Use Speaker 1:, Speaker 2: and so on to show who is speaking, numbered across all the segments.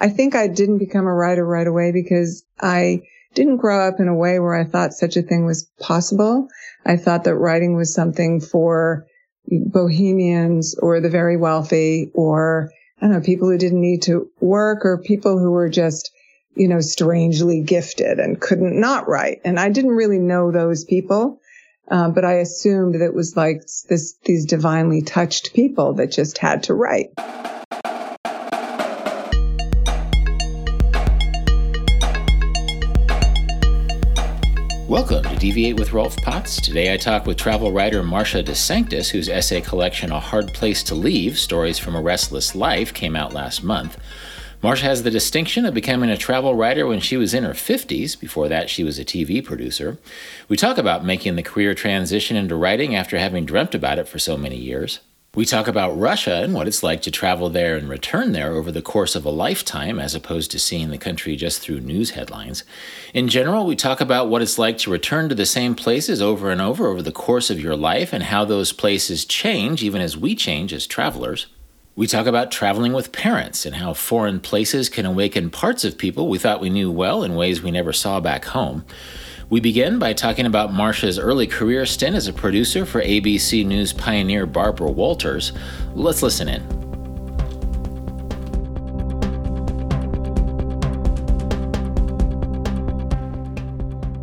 Speaker 1: I think I didn't become a writer right away because I didn't grow up in a way where I thought such a thing was possible. I thought that writing was something for bohemians or the very wealthy or I don't know, people who didn't need to work or people who were just, you know, strangely gifted and couldn't not write. And I didn't really know those people. Uh, but I assumed that it was like this, these divinely touched people that just had to write.
Speaker 2: Welcome to Deviate with Rolf Potts. Today I talk with travel writer Marcia DeSanctis, whose essay collection A Hard Place to Leave Stories from a Restless Life came out last month. Marcia has the distinction of becoming a travel writer when she was in her 50s. Before that, she was a TV producer. We talk about making the career transition into writing after having dreamt about it for so many years. We talk about Russia and what it's like to travel there and return there over the course of a lifetime, as opposed to seeing the country just through news headlines. In general, we talk about what it's like to return to the same places over and over over the course of your life and how those places change, even as we change as travelers. We talk about traveling with parents and how foreign places can awaken parts of people we thought we knew well in ways we never saw back home. We begin by talking about Marcia's early career stint as a producer for ABC News pioneer Barbara Walters. Let's listen in.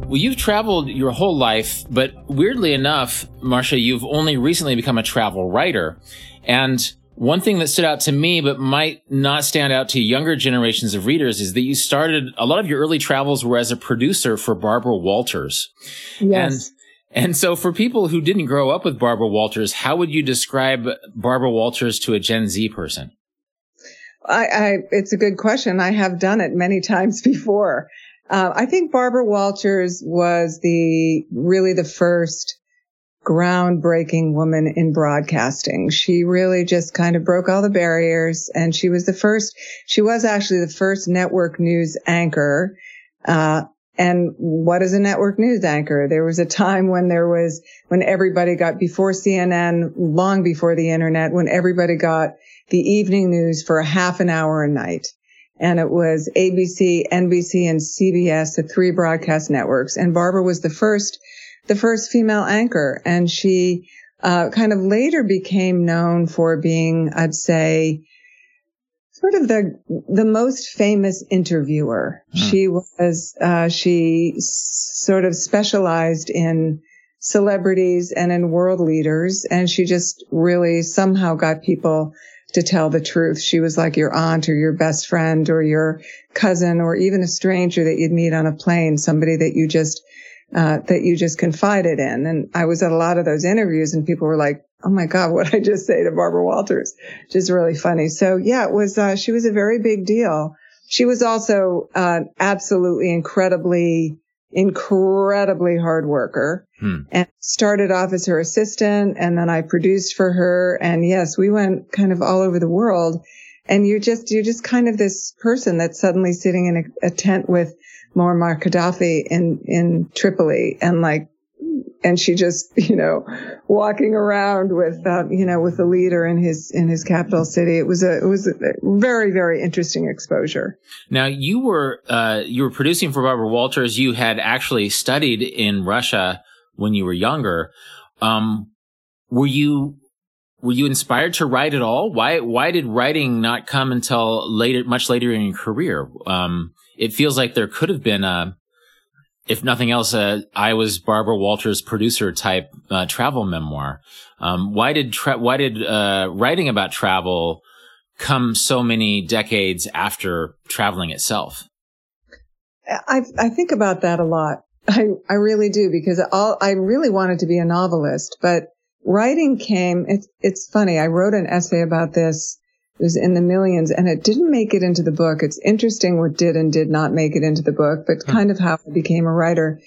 Speaker 2: Well, you've traveled your whole life, but weirdly enough, Marcia, you've only recently become a travel writer. And one thing that stood out to me, but might not stand out to younger generations of readers, is that you started a lot of your early travels were as a producer for Barbara Walters.
Speaker 1: Yes.
Speaker 2: And, and so for people who didn't grow up with Barbara Walters, how would you describe Barbara Walters to a Gen Z person?
Speaker 1: I, I it's a good question. I have done it many times before. Uh, I think Barbara Walters was the really the first groundbreaking woman in broadcasting. She really just kind of broke all the barriers and she was the first, she was actually the first network news anchor. Uh, and what is a network news anchor? There was a time when there was, when everybody got before CNN, long before the internet, when everybody got the evening news for a half an hour a night. And it was ABC, NBC, and CBS, the three broadcast networks. And Barbara was the first the first female anchor. And she uh, kind of later became known for being, I'd say, sort of the the most famous interviewer. Hmm. She was uh, she sort of specialized in celebrities and in world leaders, and she just really somehow got people to tell the truth. She was like your aunt or your best friend or your cousin or even a stranger that you'd meet on a plane, somebody that you just uh, that you just confided in. And I was at a lot of those interviews and people were like, Oh my God, what I just say to Barbara Walters, which is really funny. So yeah, it was, uh, she was a very big deal. She was also, uh, absolutely incredibly, incredibly hard worker hmm. and started off as her assistant. And then I produced for her. And yes, we went kind of all over the world. And you're just, you're just kind of this person that's suddenly sitting in a, a tent with Muammar Gaddafi in, in Tripoli and like, and she just, you know, walking around with, uh, you know, with the leader in his, in his capital city. It was a, it was a very, very interesting exposure.
Speaker 2: Now you were, uh, you were producing for Barbara Walters. You had actually studied in Russia when you were younger. Um, were you, were you inspired to write at all? Why, why did writing not come until later, much later in your career? Um, it feels like there could have been a, if nothing else, a I was Barbara Walters producer type uh, travel memoir. Um, why did tra- why did uh, writing about travel come so many decades after traveling itself?
Speaker 1: I I think about that a lot. I I really do because all I really wanted to be a novelist, but writing came. It's it's funny. I wrote an essay about this it was in the Millions and it didn't make it into the book. It's interesting what did and did not make it into the book, but kind of how I became a writer.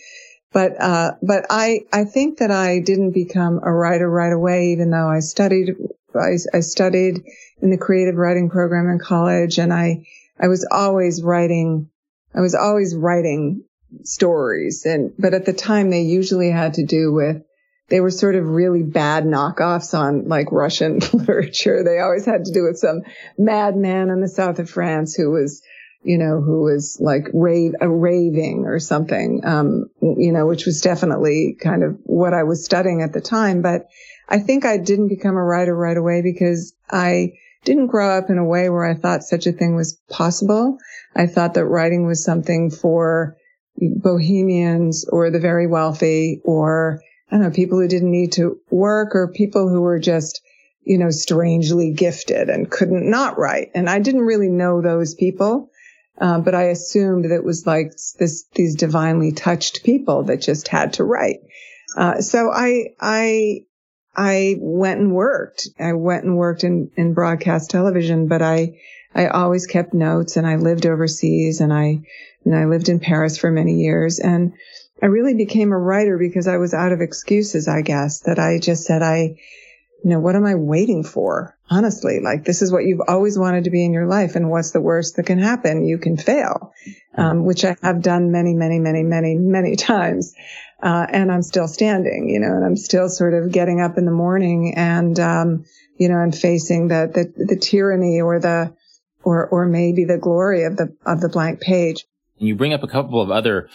Speaker 1: But, uh, but I, I think that I didn't become a writer right away, even though I studied, I, I studied in the creative writing program in college and I, I was always writing, I was always writing stories and, but at the time they usually had to do with they were sort of really bad knockoffs on like Russian literature. They always had to do with some madman in the south of France who was you know, who was like rave, a raving or something, um, you know, which was definitely kind of what I was studying at the time. But I think I didn't become a writer right away because I didn't grow up in a way where I thought such a thing was possible. I thought that writing was something for bohemians or the very wealthy or I don't know, people who didn't need to work or people who were just, you know, strangely gifted and couldn't not write. And I didn't really know those people. Uh, but I assumed that it was like this, these divinely touched people that just had to write. Uh, so I, I, I went and worked. I went and worked in, in broadcast television, but I, I always kept notes and I lived overseas and I, and I lived in Paris for many years and I really became a writer because I was out of excuses, I guess, that I just said, I, you know, what am I waiting for? Honestly, like this is what you've always wanted to be in your life. And what's the worst that can happen? You can fail, um, which I have done many, many, many, many, many times. Uh, and I'm still standing, you know, and I'm still sort of getting up in the morning and, um, you know, and facing the, the, the tyranny or the, or, or maybe the glory of the, of the blank page.
Speaker 2: You bring up a couple of other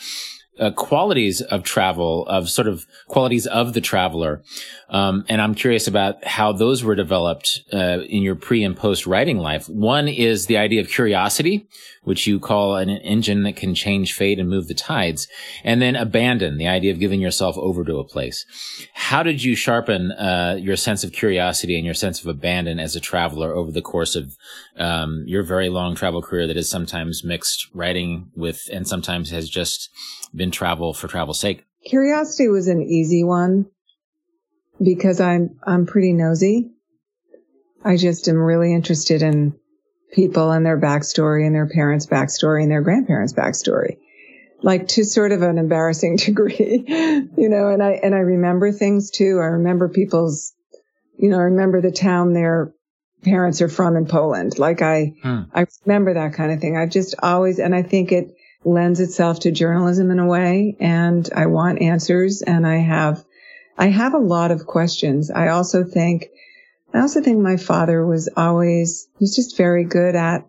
Speaker 2: uh, qualities of travel, of sort of qualities of the traveler. Um, and I'm curious about how those were developed uh, in your pre and post writing life. One is the idea of curiosity, which you call an engine that can change fate and move the tides. And then abandon, the idea of giving yourself over to a place. How did you sharpen uh, your sense of curiosity and your sense of abandon as a traveler over the course of um, your very long travel career that is sometimes mixed writing with and sometimes has just been travel for travel's sake?
Speaker 1: Curiosity was an easy one because I'm I'm pretty nosy. I just am really interested in people and their backstory and their parents' backstory and their grandparents' backstory. Like to sort of an embarrassing degree, you know, and I and I remember things too. I remember people's you know, I remember the town their parents are from in Poland. Like I hmm. I remember that kind of thing. I've just always and I think it lends itself to journalism in a way and I want answers and I have I have a lot of questions. I also think I also think my father was always he was just very good at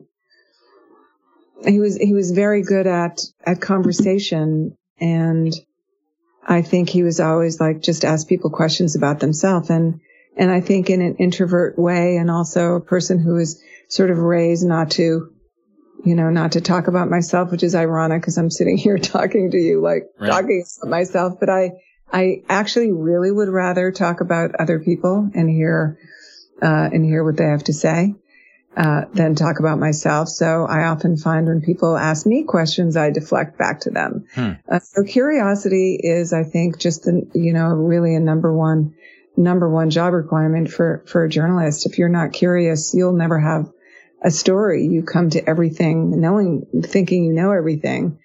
Speaker 1: he was he was very good at at conversation and I think he was always like just ask people questions about themselves and and I think in an introvert way and also a person who was sort of raised not to you know, not to talk about myself, which is ironic because I'm sitting here talking to you, like right. talking about myself, but I, I actually really would rather talk about other people and hear, uh, and hear what they have to say, uh, than talk about myself. So I often find when people ask me questions, I deflect back to them. Hmm. Uh, so curiosity is, I think, just the, you know, really a number one, number one job requirement for, for a journalist. If you're not curious, you'll never have a story. You come to everything knowing, thinking you know everything.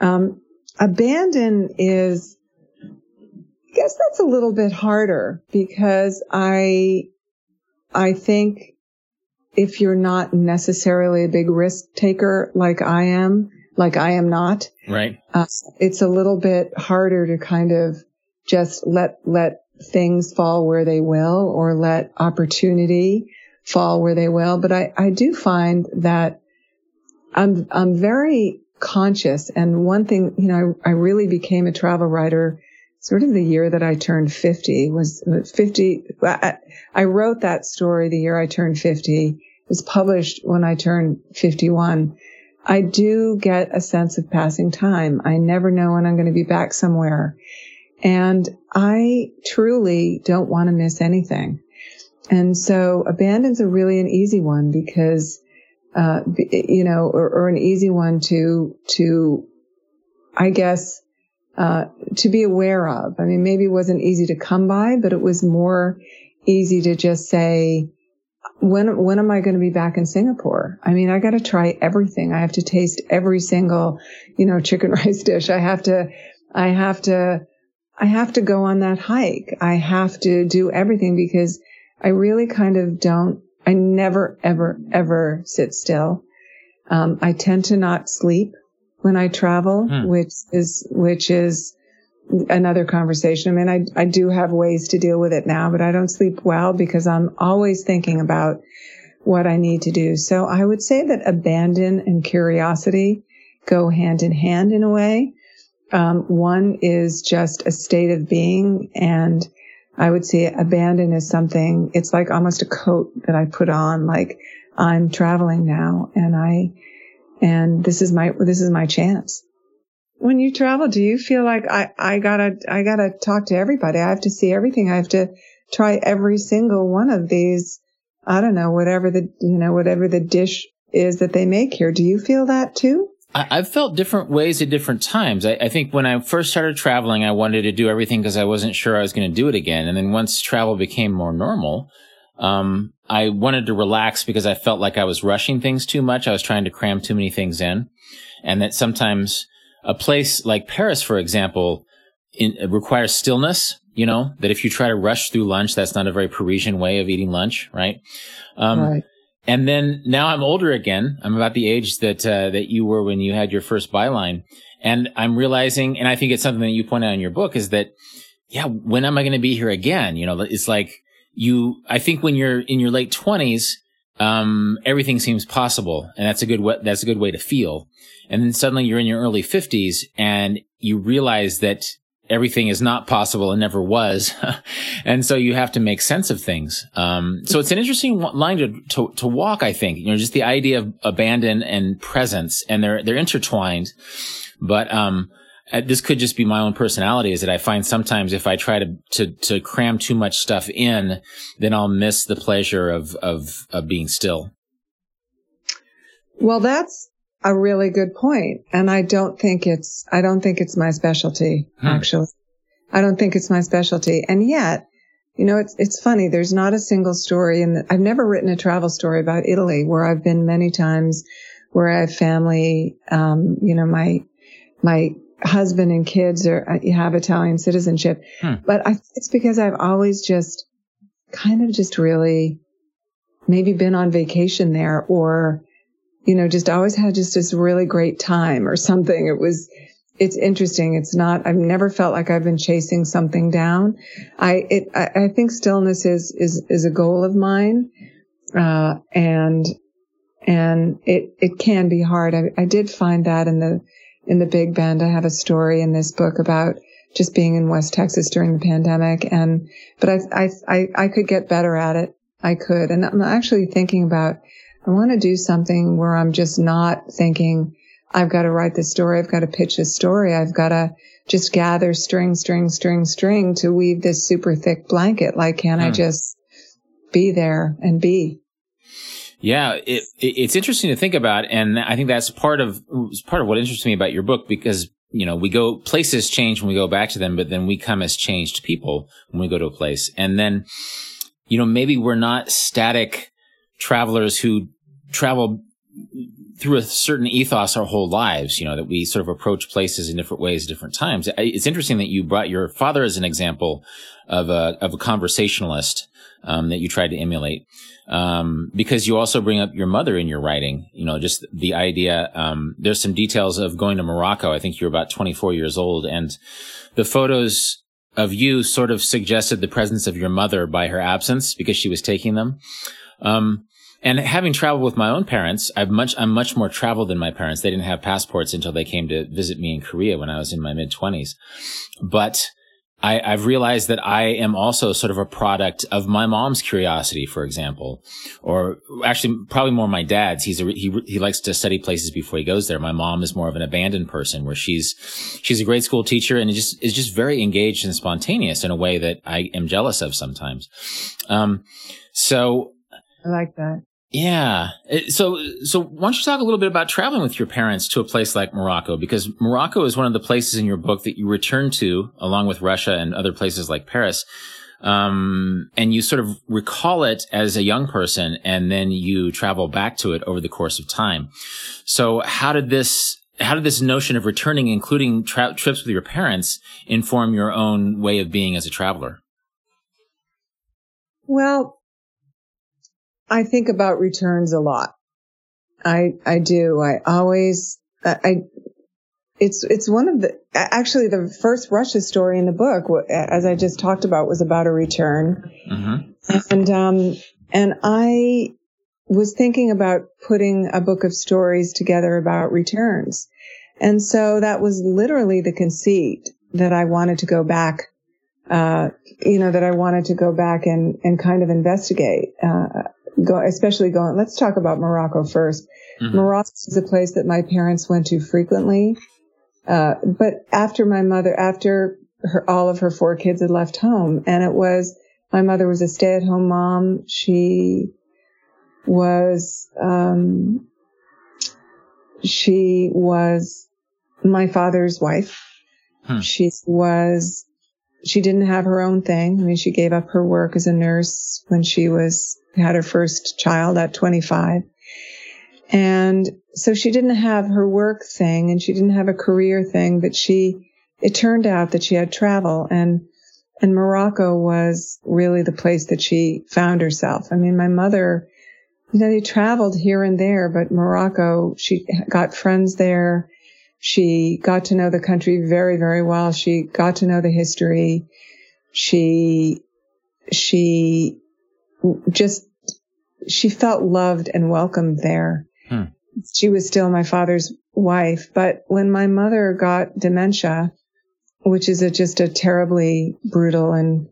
Speaker 1: Um, abandon is, I guess that's a little bit harder because I, I think if you're not necessarily a big risk taker like I am, like I am not,
Speaker 2: right?
Speaker 1: Uh, it's a little bit harder to kind of just let let things fall where they will, or let opportunity fall where they will. But I, I do find that I'm, I'm very conscious. And one thing, you know, I, I really became a travel writer sort of the year that I turned 50 was uh, 50. I, I wrote that story the year I turned 50. It was published when I turned 51. I do get a sense of passing time. I never know when I'm going to be back somewhere. And I truly don't want to miss anything. And so abandon's a really an easy one because, uh, you know, or, or, an easy one to, to, I guess, uh, to be aware of. I mean, maybe it wasn't easy to come by, but it was more easy to just say, when, when am I going to be back in Singapore? I mean, I got to try everything. I have to taste every single, you know, chicken rice dish. I have to, I have to, I have to go on that hike. I have to do everything because I really kind of don't, I never, ever, ever sit still. Um, I tend to not sleep when I travel, hmm. which is, which is another conversation. I mean, I, I do have ways to deal with it now, but I don't sleep well because I'm always thinking about what I need to do. So I would say that abandon and curiosity go hand in hand in a way. Um, one is just a state of being and I would say abandon is something, it's like almost a coat that I put on, like I'm traveling now and I, and this is my, this is my chance. When you travel, do you feel like I, I gotta, I gotta talk to everybody. I have to see everything. I have to try every single one of these. I don't know, whatever the, you know, whatever the dish is that they make here. Do you feel that too?
Speaker 2: I've felt different ways at different times. I, I, think when I first started traveling, I wanted to do everything because I wasn't sure I was going to do it again. And then once travel became more normal, um, I wanted to relax because I felt like I was rushing things too much. I was trying to cram too many things in. And that sometimes a place like Paris, for example, in, requires stillness. You know, that if you try to rush through lunch, that's not a very Parisian way of eating lunch, right? Um, right. And then now I'm older again. I'm about the age that, uh, that you were when you had your first byline. And I'm realizing, and I think it's something that you point out in your book is that, yeah, when am I going to be here again? You know, it's like you, I think when you're in your late twenties, um, everything seems possible. And that's a good way, that's a good way to feel. And then suddenly you're in your early fifties and you realize that everything is not possible and never was. and so you have to make sense of things. Um, so it's an interesting line to, to, to, walk, I think, you know, just the idea of abandon and presence and they're, they're intertwined. But, um, uh, this could just be my own personality is that I find sometimes if I try to, to, to cram too much stuff in, then I'll miss the pleasure of, of, of being still.
Speaker 1: Well, that's a really good point. And I don't think it's, I don't think it's my specialty, hmm. actually. I don't think it's my specialty. And yet, you know, it's, it's funny. There's not a single story and I've never written a travel story about Italy where I've been many times where I have family, um, you know, my, my husband and kids are, uh, have Italian citizenship, hmm. but I, it's because I've always just kind of just really maybe been on vacation there or, you know, just always had just this really great time or something. It was, it's interesting. It's not, I've never felt like I've been chasing something down. I, it, I, I think stillness is, is, is a goal of mine. Uh, and, and it, it can be hard. I, I did find that in the, in the Big Bend. I have a story in this book about just being in West Texas during the pandemic. And, but I, I, I, I could get better at it. I could. And I'm actually thinking about, I want to do something where I'm just not thinking, I've got to write this story. I've got to pitch this story. I've got to just gather string, string, string, string to weave this super thick blanket. Like, can hmm. I just be there and be?
Speaker 2: Yeah, it, it, it's interesting to think about, and I think that's part of part of what interests me about your book because you know we go places change when we go back to them, but then we come as changed people when we go to a place, and then you know maybe we're not static travelers who travel through a certain ethos our whole lives, you know, that we sort of approach places in different ways, different times. It's interesting that you brought your father as an example of a, of a conversationalist, um, that you tried to emulate. Um, because you also bring up your mother in your writing, you know, just the idea, um, there's some details of going to Morocco. I think you're about 24 years old and the photos of you sort of suggested the presence of your mother by her absence because she was taking them. Um, and having traveled with my own parents, I've much, I'm much more traveled than my parents. They didn't have passports until they came to visit me in Korea when I was in my mid twenties. But I, have realized that I am also sort of a product of my mom's curiosity, for example, or actually probably more my dad's. He's a, he, he likes to study places before he goes there. My mom is more of an abandoned person where she's, she's a grade school teacher and just, is just very engaged and spontaneous in a way that I am jealous of sometimes. Um, so
Speaker 1: I like that.
Speaker 2: Yeah. So, so why don't you talk a little bit about traveling with your parents to a place like Morocco? Because Morocco is one of the places in your book that you return to along with Russia and other places like Paris. Um, and you sort of recall it as a young person and then you travel back to it over the course of time. So how did this, how did this notion of returning, including tra- trips with your parents, inform your own way of being as a traveler?
Speaker 1: Well, I think about returns a lot. I, I do. I always, I, it's, it's one of the, actually the first Russia story in the book, as I just talked about, was about a return. Mm-hmm. And, um, and I was thinking about putting a book of stories together about returns. And so that was literally the conceit that I wanted to go back, uh, you know, that I wanted to go back and, and kind of investigate, uh, go, especially going, let's talk about Morocco 1st mm-hmm. Morocco is a place that my parents went to frequently. Uh, but after my mother, after her, all of her four kids had left home and it was, my mother was a stay at home mom. She was, um, she was my father's wife. Hmm. She was, she didn't have her own thing. I mean, she gave up her work as a nurse when she was, had her first child at 25. And so she didn't have her work thing and she didn't have a career thing, but she, it turned out that she had travel and, and Morocco was really the place that she found herself. I mean, my mother, you know, they traveled here and there, but Morocco, she got friends there. She got to know the country very, very well. She got to know the history. She, she just, she felt loved and welcomed there. Hmm. She was still my father's wife, but when my mother got dementia, which is a, just a terribly brutal and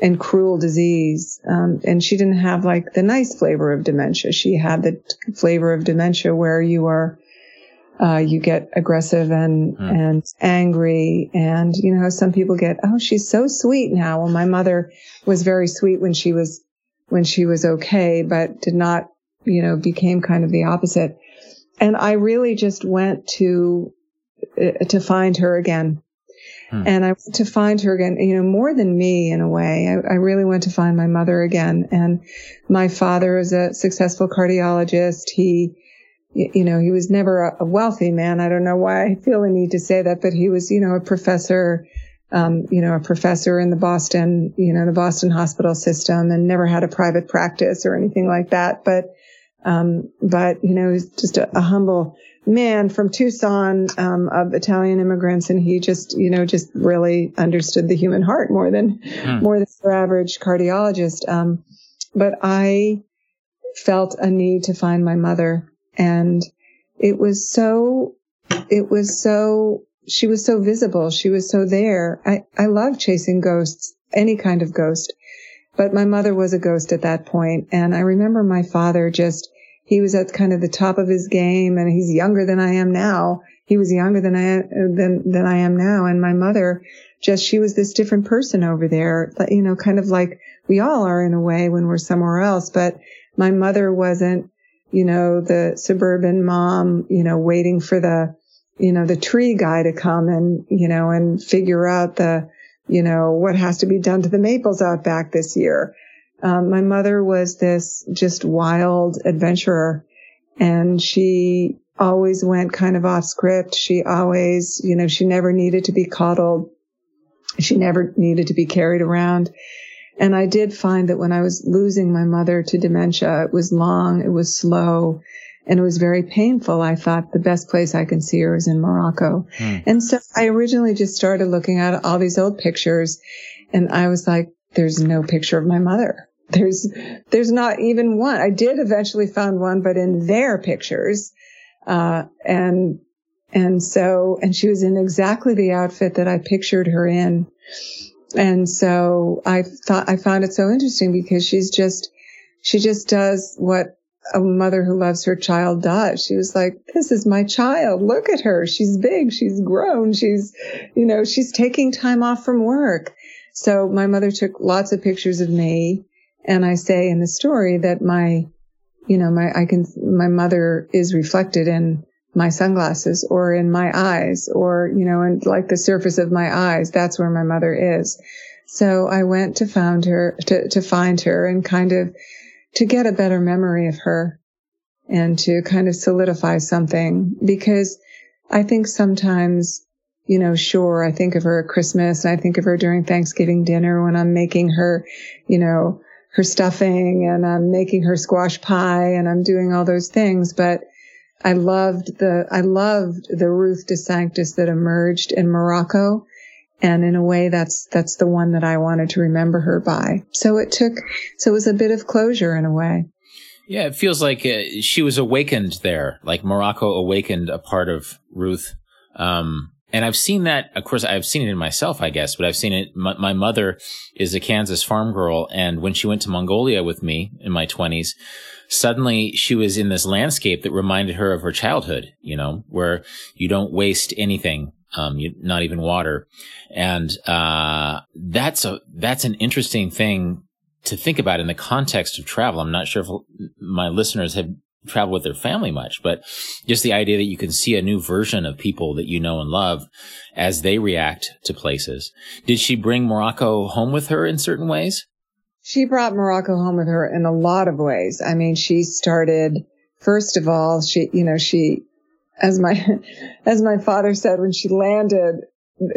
Speaker 1: and cruel disease. Um, and she didn't have like the nice flavor of dementia. She had the flavor of dementia where you are uh, you get aggressive and mm. and angry. And you know some people get oh she's so sweet now. Well my mother was very sweet when she was when she was okay but did not you know became kind of the opposite. And i really just went to uh, to find her again. Hmm. and i went to find her again you know more than me in a way. I, I really went to find my mother again. And my father is a successful cardiologist. He you know, he was never a wealthy man. I don't know why I feel the need to say that, but he was, you know, a professor, um, you know, a professor in the Boston, you know, the Boston hospital system and never had a private practice or anything like that. But, um, but, you know, he's just a, a humble man from Tucson, um, of Italian immigrants. And he just, you know, just really understood the human heart more than, hmm. more than your average cardiologist. Um, but I felt a need to find my mother and it was so, it was so, she was so visible. She was so there. I, I love chasing ghosts, any kind of ghost, but my mother was a ghost at that point. And I remember my father just, he was at kind of the top of his game and he's younger than I am now. He was younger than I, than, than I am now. And my mother just, she was this different person over there, you know, kind of like we all are in a way when we're somewhere else. But my mother wasn't, you know, the suburban mom, you know, waiting for the, you know, the tree guy to come and, you know, and figure out the, you know, what has to be done to the maples out back this year. Um, my mother was this just wild adventurer and she always went kind of off script. She always, you know, she never needed to be coddled. She never needed to be carried around. And I did find that when I was losing my mother to dementia, it was long, it was slow, and it was very painful. I thought the best place I can see her is in Morocco. Hmm. And so I originally just started looking at all these old pictures and I was like, there's no picture of my mother. There's, there's not even one. I did eventually find one, but in their pictures. Uh, and, and so, and she was in exactly the outfit that I pictured her in. And so I thought, I found it so interesting because she's just, she just does what a mother who loves her child does. She was like, this is my child. Look at her. She's big. She's grown. She's, you know, she's taking time off from work. So my mother took lots of pictures of me. And I say in the story that my, you know, my, I can, my mother is reflected in my sunglasses or in my eyes or, you know, and like the surface of my eyes. That's where my mother is. So I went to found her, to, to find her and kind of to get a better memory of her and to kind of solidify something because I think sometimes, you know, sure, I think of her at Christmas and I think of her during Thanksgiving dinner when I'm making her, you know, her stuffing and I'm making her squash pie and I'm doing all those things. But I loved the, I loved the Ruth de Sanctis that emerged in Morocco. And in a way, that's, that's the one that I wanted to remember her by. So it took, so it was a bit of closure in a way.
Speaker 2: Yeah, it feels like uh, she was awakened there, like Morocco awakened a part of Ruth. Um, and I've seen that, of course, I've seen it in myself, I guess, but I've seen it. My, my, mother is a Kansas farm girl. And when she went to Mongolia with me in my twenties, suddenly she was in this landscape that reminded her of her childhood, you know, where you don't waste anything. Um, you, not even water. And, uh, that's a, that's an interesting thing to think about in the context of travel. I'm not sure if my listeners have traveled with their family much, but just the idea that you can see a new version of people that you know and love as they react to places. Did she bring Morocco home with her in certain ways?
Speaker 1: She brought Morocco home with her in a lot of ways. I mean, she started, first of all, she, you know, she, as my, as my father said when she landed,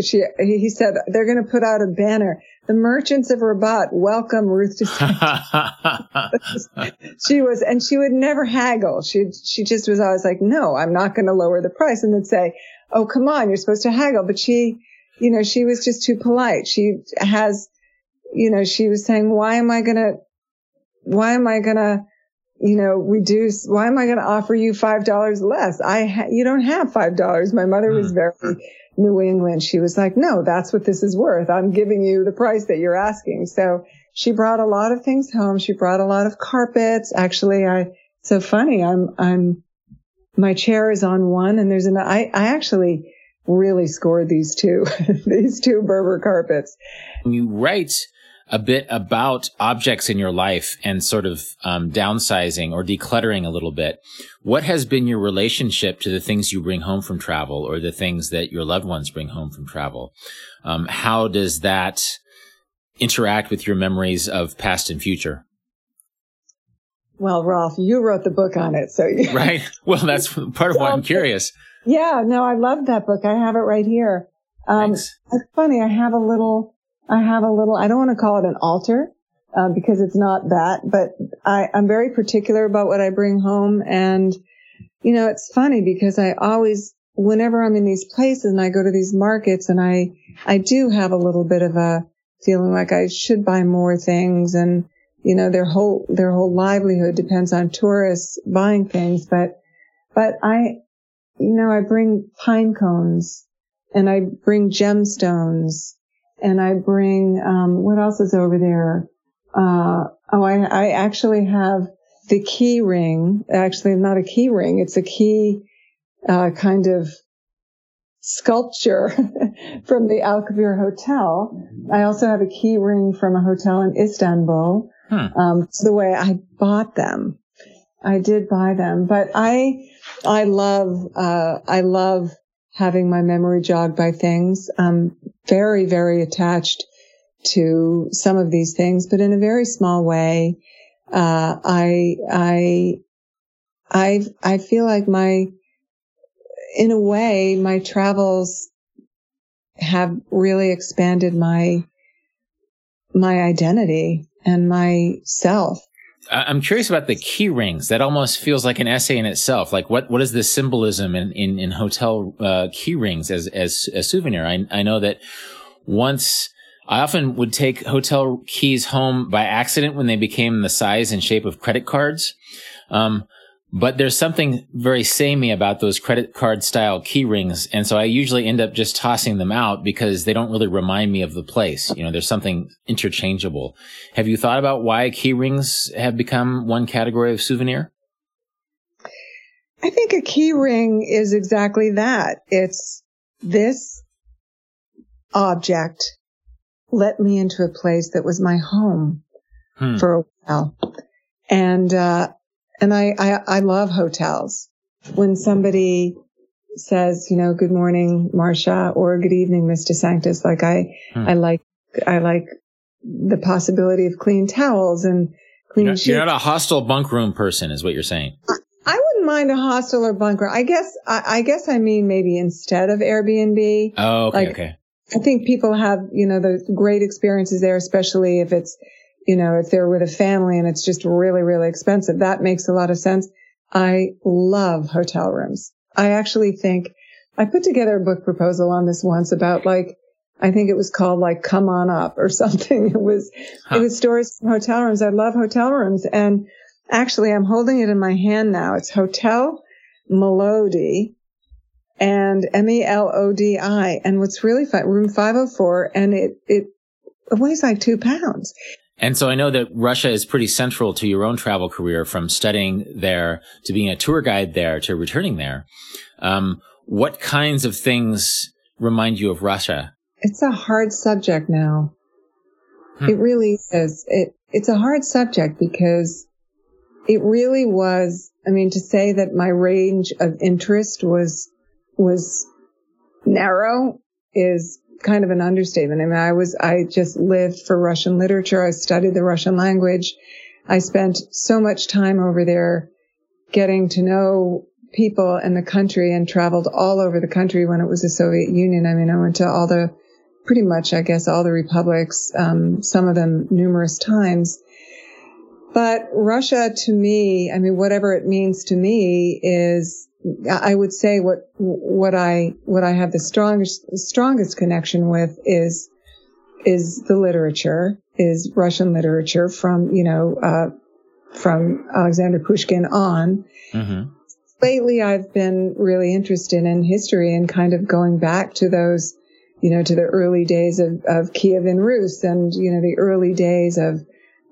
Speaker 1: she, he said, they're going to put out a banner the merchants of Rabat welcome Ruth to she was, and she would never haggle. She, she just was always like, no, I'm not going to lower the price. And then say, oh, come on, you're supposed to haggle. But she, you know, she was just too polite. She has, you know, she was saying, why am I going to, why am I going to, you know, reduce, why am I going to offer you $5 less? I, ha- you don't have $5. My mother was hmm. very, New England, she was like, no, that's what this is worth. I'm giving you the price that you're asking. So she brought a lot of things home. She brought a lot of carpets. Actually, I, so funny. I'm, I'm, my chair is on one and there's an, I, I actually really scored these two, these two Berber carpets.
Speaker 2: You write a bit about objects in your life and sort of um, downsizing or decluttering a little bit. What has been your relationship to the things you bring home from travel or the things that your loved ones bring home from travel? Um, how does that interact with your memories of past and future?
Speaker 1: Well, Rolf, you wrote the book on it, so you-
Speaker 2: right. Well, that's part of why I'm curious.
Speaker 1: Yeah, no, I love that book. I have it right here. Um, it's funny. I have a little I have a little, I don't want to call it an altar, uh, because it's not that, but I, I'm very particular about what I bring home. And, you know, it's funny because I always, whenever I'm in these places and I go to these markets and I, I do have a little bit of a feeling like I should buy more things and, you know, their whole, their whole livelihood depends on tourists buying things. But, but I, you know, I bring pine cones and I bring gemstones and I bring um, what else is over there? Uh, oh, I, I actually have the key ring. Actually, not a key ring. It's a key uh, kind of sculpture from the Alkavir Hotel. I also have a key ring from a hotel in Istanbul. Hmm. Um, it's the way I bought them. I did buy them, but I, I love, uh, I love having my memory jogged by things. I'm very, very attached to some of these things, but in a very small way. Uh, I, I, I, I feel like my, in a way, my travels have really expanded my, my identity and my self.
Speaker 2: I'm curious about the key rings. That almost feels like an essay in itself. Like what, what is the symbolism in, in, in hotel, uh, key rings as, as a souvenir? I, I know that once I often would take hotel keys home by accident when they became the size and shape of credit cards. Um, but there's something very samey about those credit card style key rings. And so I usually end up just tossing them out because they don't really remind me of the place. You know, there's something interchangeable. Have you thought about why key rings have become one category of souvenir?
Speaker 1: I think a key ring is exactly that. It's this object let me into a place that was my home hmm. for a while. And, uh, and I, I, I love hotels. When somebody says, you know, good morning, Marcia, or good evening, Mr. Sanctus, like I, hmm. I like, I like the possibility of clean towels and clean
Speaker 2: you're not, you're not a hostel bunk room person, is what you're saying.
Speaker 1: I, I wouldn't mind a hostel or bunker. I guess, I, I, guess I mean maybe instead of Airbnb.
Speaker 2: Oh, okay, like, okay.
Speaker 1: I think people have, you know, the great experiences there, especially if it's you know, if they're with a family and it's just really, really expensive, that makes a lot of sense. I love hotel rooms. I actually think I put together a book proposal on this once about like, I think it was called like come on up or something. It was, huh. it was stories from hotel rooms. I love hotel rooms. And Actually, I'm holding it in my hand now. It's Hotel Melody and M E L O D I. And what's really fun, room 504, and it, it weighs like two pounds.
Speaker 2: And so I know that Russia is pretty central to your own travel career from studying there to being a tour guide there to returning there. Um, what kinds of things remind you of Russia?
Speaker 1: It's a hard subject now. Hmm. It really is. It, it's a hard subject because it really was, I mean, to say that my range of interest was, was narrow is kind of an understatement. I mean, I was, I just lived for Russian literature. I studied the Russian language. I spent so much time over there getting to know people in the country and traveled all over the country when it was the Soviet Union. I mean, I went to all the, pretty much, I guess, all the republics, um, some of them numerous times. But Russia to me, I mean, whatever it means to me is I would say what what I what I have the strongest strongest connection with is is the literature, is Russian literature from you know uh, from Alexander Pushkin on. Mm-hmm. Lately, I've been really interested in history and kind of going back to those, you know, to the early days of, of Kievan Rus and you know the early days of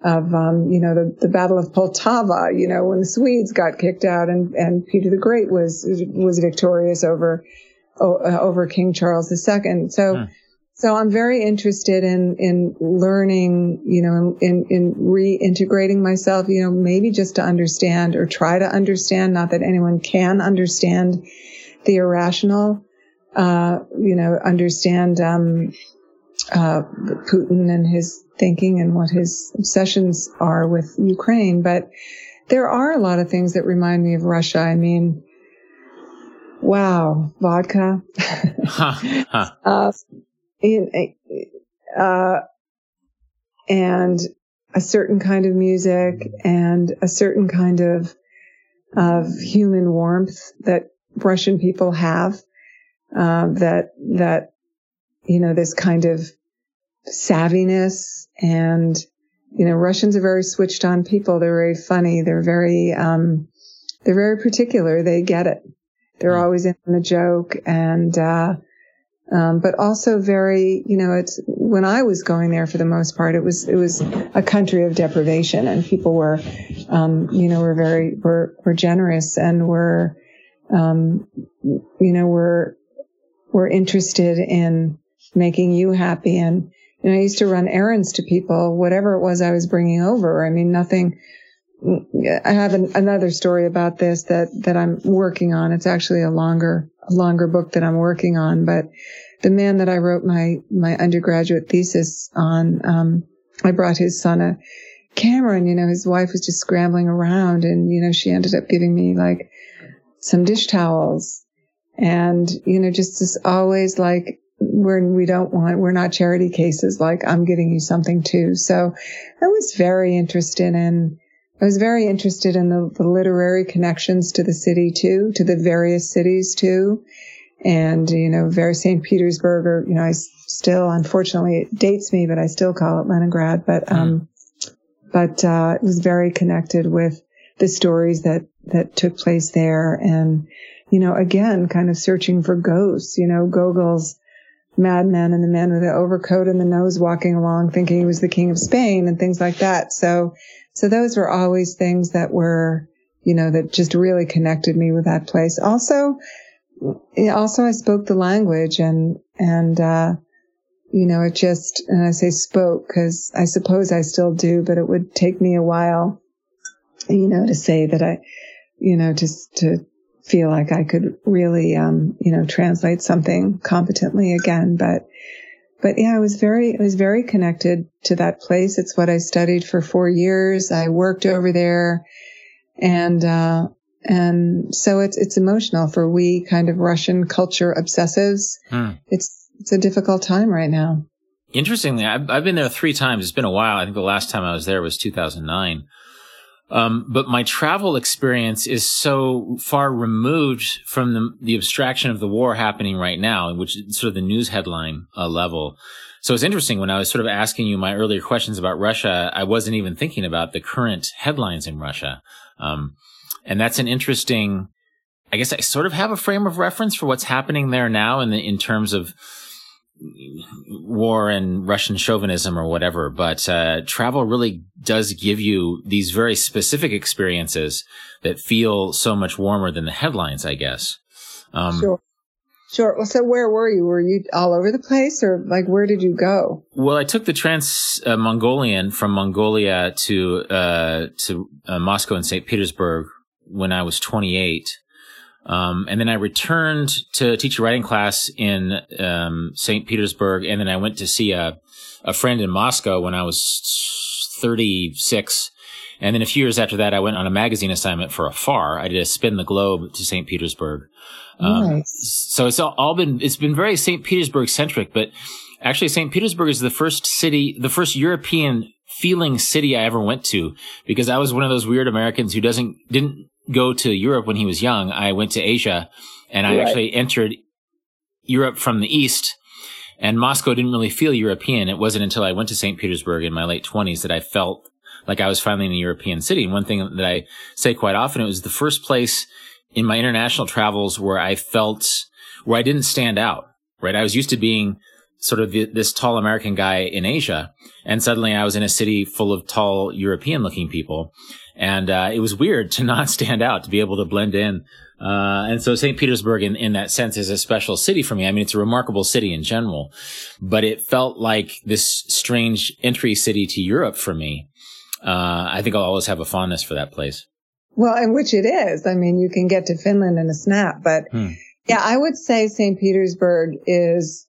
Speaker 1: of um, you know the, the Battle of Poltava, you know when the Swedes got kicked out and, and Peter the Great was was victorious over uh, over King Charles II. So hmm. so I'm very interested in in learning, you know, in in reintegrating myself, you know, maybe just to understand or try to understand. Not that anyone can understand the irrational, uh, you know, understand um, uh, Putin and his thinking and what his obsessions are with Ukraine. But there are a lot of things that remind me of Russia. I mean, wow, vodka. huh, huh. Uh, in, uh, and a certain kind of music and a certain kind of of human warmth that Russian people have. Uh, that that you know this kind of savviness and you know Russians are very switched on people. They're very funny. They're very um, they're very particular. They get it. They're mm. always in the joke and uh, um, but also very you know it's when I was going there for the most part it was it was a country of deprivation and people were um, you know were very were were generous and were um, you know were were interested in making you happy and and I used to run errands to people, whatever it was I was bringing over. I mean, nothing. I have an, another story about this that that I'm working on. It's actually a longer longer book that I'm working on. But the man that I wrote my my undergraduate thesis on, um, I brought his son a camera, and you know his wife was just scrambling around, and you know she ended up giving me like some dish towels, and you know just this always like we're, we don't want, we're not charity cases like I'm giving you something too. So I was very interested in, I was very interested in the, the literary connections to the city too, to the various cities too. And, you know, very St. Petersburg or, you know, I still, unfortunately, it dates me, but I still call it Leningrad. But, mm. um, but, uh, it was very connected with the stories that, that took place there. And, you know, again, kind of searching for ghosts, you know, Gogol's, madman and the man with the overcoat and the nose walking along thinking he was the king of Spain and things like that. So, so those were always things that were, you know, that just really connected me with that place. Also, also I spoke the language and, and, uh, you know, it just, and I say spoke because I suppose I still do, but it would take me a while, you know, to say that I, you know, just to feel like I could really, um, you know, translate something competently again. But, but yeah, I was very, I was very connected to that place. It's what I studied for four years. I worked over there and, uh, and so it's, it's emotional for we kind of Russian culture obsessives. Hmm. It's, it's a difficult time right now.
Speaker 2: Interestingly, I've, I've been there three times. It's been a while. I think the last time I was there was 2009. Um, but my travel experience is so far removed from the, the abstraction of the war happening right now, which is sort of the news headline uh, level. So it's interesting when I was sort of asking you my earlier questions about Russia, I wasn't even thinking about the current headlines in Russia. Um, and that's an interesting, I guess I sort of have a frame of reference for what's happening there now in the, in terms of war and Russian chauvinism or whatever, but uh, travel really does give you these very specific experiences that feel so much warmer than the headlines, I guess.
Speaker 1: Um, sure. Sure. Well, so where were you? Were you all over the place or like where did you go?
Speaker 2: Well, I took the trans uh, Mongolian from Mongolia to, uh, to uh, Moscow and St. Petersburg when I was 28. Um, and then I returned to teach a writing class in um, St. Petersburg, and then I went to see a, a friend in Moscow when I was 36. And then a few years after that, I went on a magazine assignment for Afar. I did a spin the globe to St. Petersburg. Um, nice. So it's all, all been it's been very St. Petersburg centric, but actually St. Petersburg is the first city, the first European feeling city I ever went to because I was one of those weird Americans who doesn't didn't go to Europe when he was young. I went to Asia and I right. actually entered Europe from the East and Moscow didn't really feel European. It wasn't until I went to St. Petersburg in my late twenties that I felt like I was finally in a European city. And one thing that I say quite often, it was the first place in my international travels where I felt, where I didn't stand out, right? I was used to being sort of the, this tall American guy in Asia. And suddenly I was in a city full of tall European looking people. And, uh, it was weird to not stand out, to be able to blend in. Uh, and so St. Petersburg in, in that sense is a special city for me. I mean, it's a remarkable city in general, but it felt like this strange entry city to Europe for me. Uh, I think I'll always have a fondness for that place.
Speaker 1: Well, and which it is. I mean, you can get to Finland in a snap, but hmm. yeah, I would say St. Petersburg is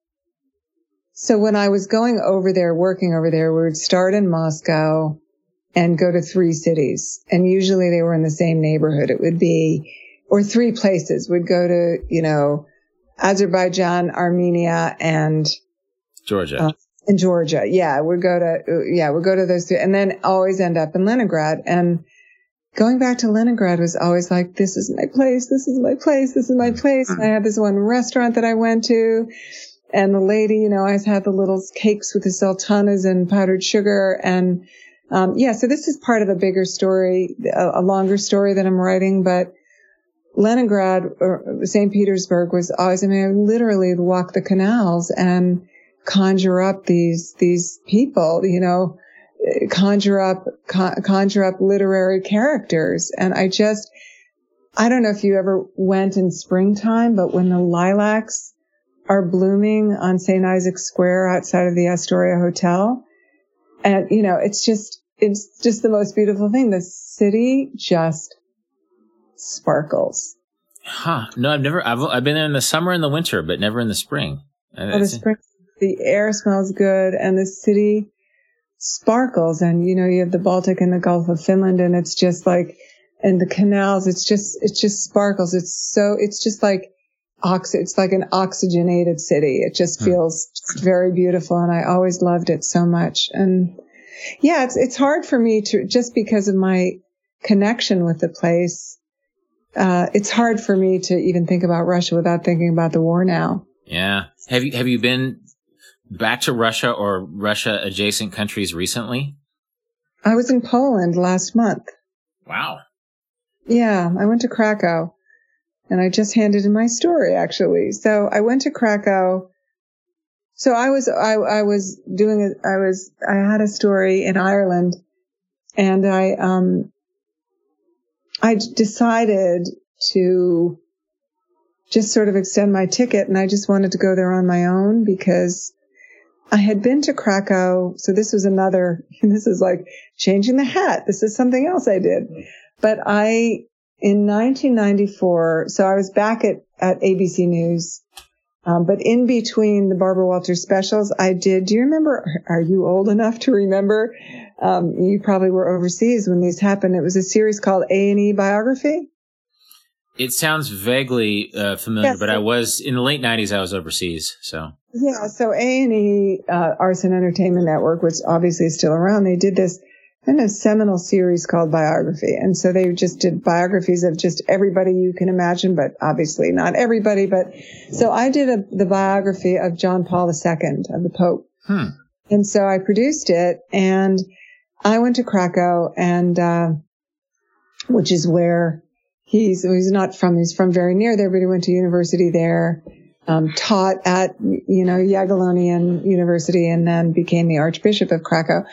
Speaker 1: so when I was going over there, working over there, we would start in Moscow and go to three cities. And usually they were in the same neighborhood. It would be, or three places would go to, you know, Azerbaijan, Armenia, and
Speaker 2: Georgia. Uh,
Speaker 1: in Georgia. Yeah. We'd go to, yeah, we'd go to those two and then always end up in Leningrad. And going back to Leningrad was always like, this is my place. This is my place. This is my place. And I had this one restaurant that I went to and the lady, you know, always had the little cakes with the sultanas and powdered sugar. And, um, yeah, so this is part of a bigger story, a, a longer story that I'm writing, but Leningrad or St. Petersburg was always, I mean, I literally walk the canals and conjure up these, these people, you know, conjure up, con- conjure up literary characters. And I just, I don't know if you ever went in springtime, but when the lilacs are blooming on St. Isaac's Square outside of the Astoria Hotel. And, you know, it's just, it's just the most beautiful thing. The city just sparkles.
Speaker 2: Huh. No, I've never, I've, I've been there in the summer and the winter, but never in the spring.
Speaker 1: Uh, oh, the spring, the air smells good and the city sparkles. And, you know, you have the Baltic and the Gulf of Finland and it's just like, and the canals, it's just, it just sparkles. It's so, it's just like, ox- it's like an oxygenated city. It just hmm. feels very beautiful. And I always loved it so much. And yeah, it's, it's hard for me to, just because of my connection with the place. Uh, it's hard for me to even think about Russia without thinking about the war now.
Speaker 2: Yeah. Have you, have you been back to Russia or Russia adjacent countries recently?
Speaker 1: I was in Poland last month.
Speaker 2: Wow.
Speaker 1: Yeah. I went to Krakow. And I just handed in my story actually. So I went to Krakow. So I was, I, I was doing it. I was, I had a story in Ireland and I, um, I decided to just sort of extend my ticket and I just wanted to go there on my own because I had been to Krakow. So this was another, this is like changing the hat. This is something else I did, but I in 1994, so I was back at, at ABC News, um, but in between the Barbara Walters specials, I did. Do you remember? Are you old enough to remember? Um, you probably were overseas when these happened. It was a series called A and E Biography.
Speaker 2: It sounds vaguely uh, familiar, yes, but I was in the late '90s. I was overseas, so
Speaker 1: yeah. So A and E, uh, Arts and Entertainment Network, which obviously is still around, they did this in a seminal series called Biography. And so they just did biographies of just everybody you can imagine, but obviously not everybody. But so I did a, the biography of John Paul II, of the Pope. Hmm. And so I produced it and I went to Krakow and, uh, which is where he's, he's not from, he's from very near there, but he went to university there, um, taught at, you know, Jagiellonian University and then became the Archbishop of Krakow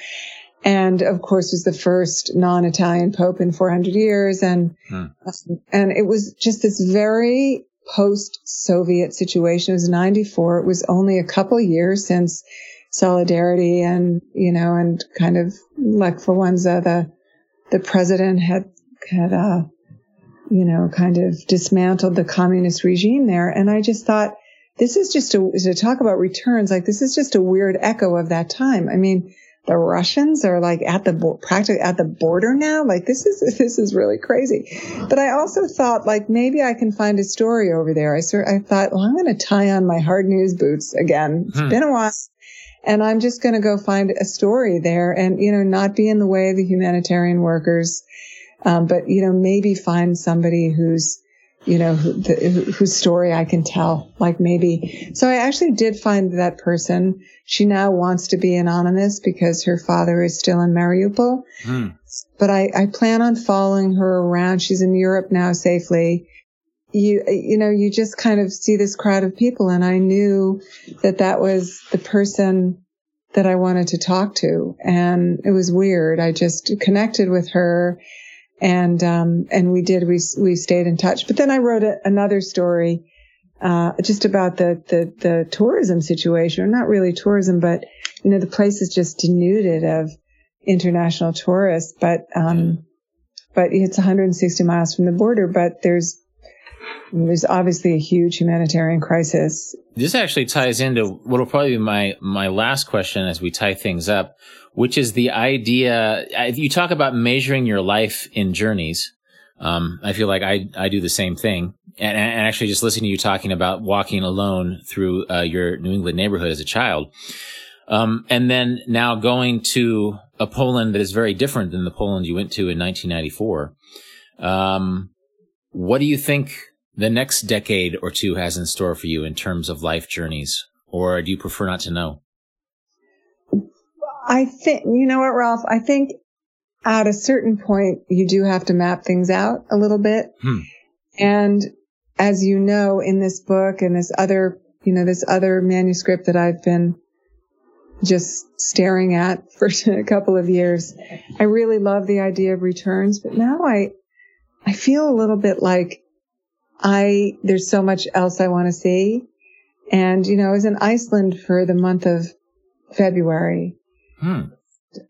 Speaker 1: and of course was the first non-Italian pope in 400 years. And, hmm. and it was just this very post-Soviet situation. It was 94. It was only a couple years since solidarity and, you know, and kind of like Influenza, the, the president had, had, uh, you know, kind of dismantled the communist regime there. And I just thought, this is just a, to talk about returns, like this is just a weird echo of that time. I mean, the Russians are like at the practically at the border now. Like this is this is really crazy. But I also thought like maybe I can find a story over there. I sort I thought, well, I'm going to tie on my hard news boots again. It's hmm. been a while. And I'm just going to go find a story there and, you know, not be in the way of the humanitarian workers. Um, but, you know, maybe find somebody who's, you know, who, the, whose story I can tell, like maybe. So I actually did find that person. She now wants to be anonymous because her father is still in Mariupol. Hmm. But I, I plan on following her around. She's in Europe now safely. You, you know, you just kind of see this crowd of people and I knew that that was the person that I wanted to talk to. And it was weird. I just connected with her and um, and we did we we stayed in touch. But then I wrote a, another story uh, just about the, the the tourism situation, or not really tourism, but you know the place is just denuded of international tourists. But um, but it's 160 miles from the border. But there's there's obviously a huge humanitarian crisis.
Speaker 2: This actually ties into what will probably be my my last question as we tie things up which is the idea. You talk about measuring your life in journeys. Um, I feel like I, I do the same thing. And, and, actually just listening to you talking about walking alone through uh, your New England neighborhood as a child. Um, and then now going to a Poland that is very different than the Poland you went to in 1994. Um, what do you think the next decade or two has in store for you in terms of life journeys? Or do you prefer not to know?
Speaker 1: I think, you know what, Rolf? I think at a certain point, you do have to map things out a little bit. Hmm. And as you know, in this book and this other, you know, this other manuscript that I've been just staring at for a couple of years, I really love the idea of returns, but now I, I feel a little bit like I, there's so much else I want to see. And, you know, I was in Iceland for the month of February Hmm.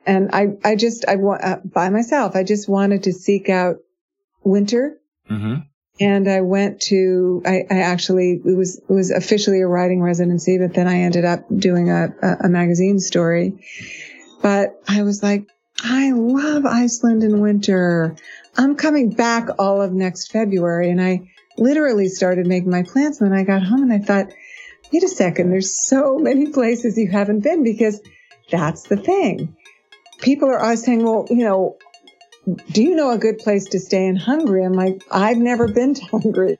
Speaker 1: And I, I just, I want, uh, by myself, I just wanted to seek out winter. Mm-hmm. And I went to, I, I, actually, it was, it was officially a writing residency, but then I ended up doing a, a, a magazine story. But I was like, I love Iceland in winter. I'm coming back all of next February. And I literally started making my plans. And then I got home and I thought, wait a second, there's so many places you haven't been because that's the thing. People are always saying, well, you know, do you know a good place to stay in Hungary? I'm like, I've never been to Hungary.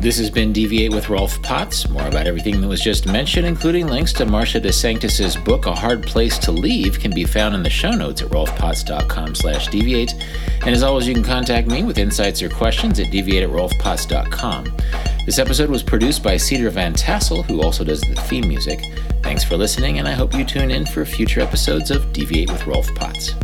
Speaker 2: This has been Deviate with Rolf Potts. More about everything that was just mentioned, including links to Marcia DeSanctis's book, A Hard Place to Leave, can be found in the show notes at rolfpotts.com slash deviate. And as always, you can contact me with insights or questions at deviate at rolfpotts.com. This episode was produced by Cedar Van Tassel, who also does the theme music. Thanks for listening, and I hope you tune in for future episodes of Deviate with Rolf Potts.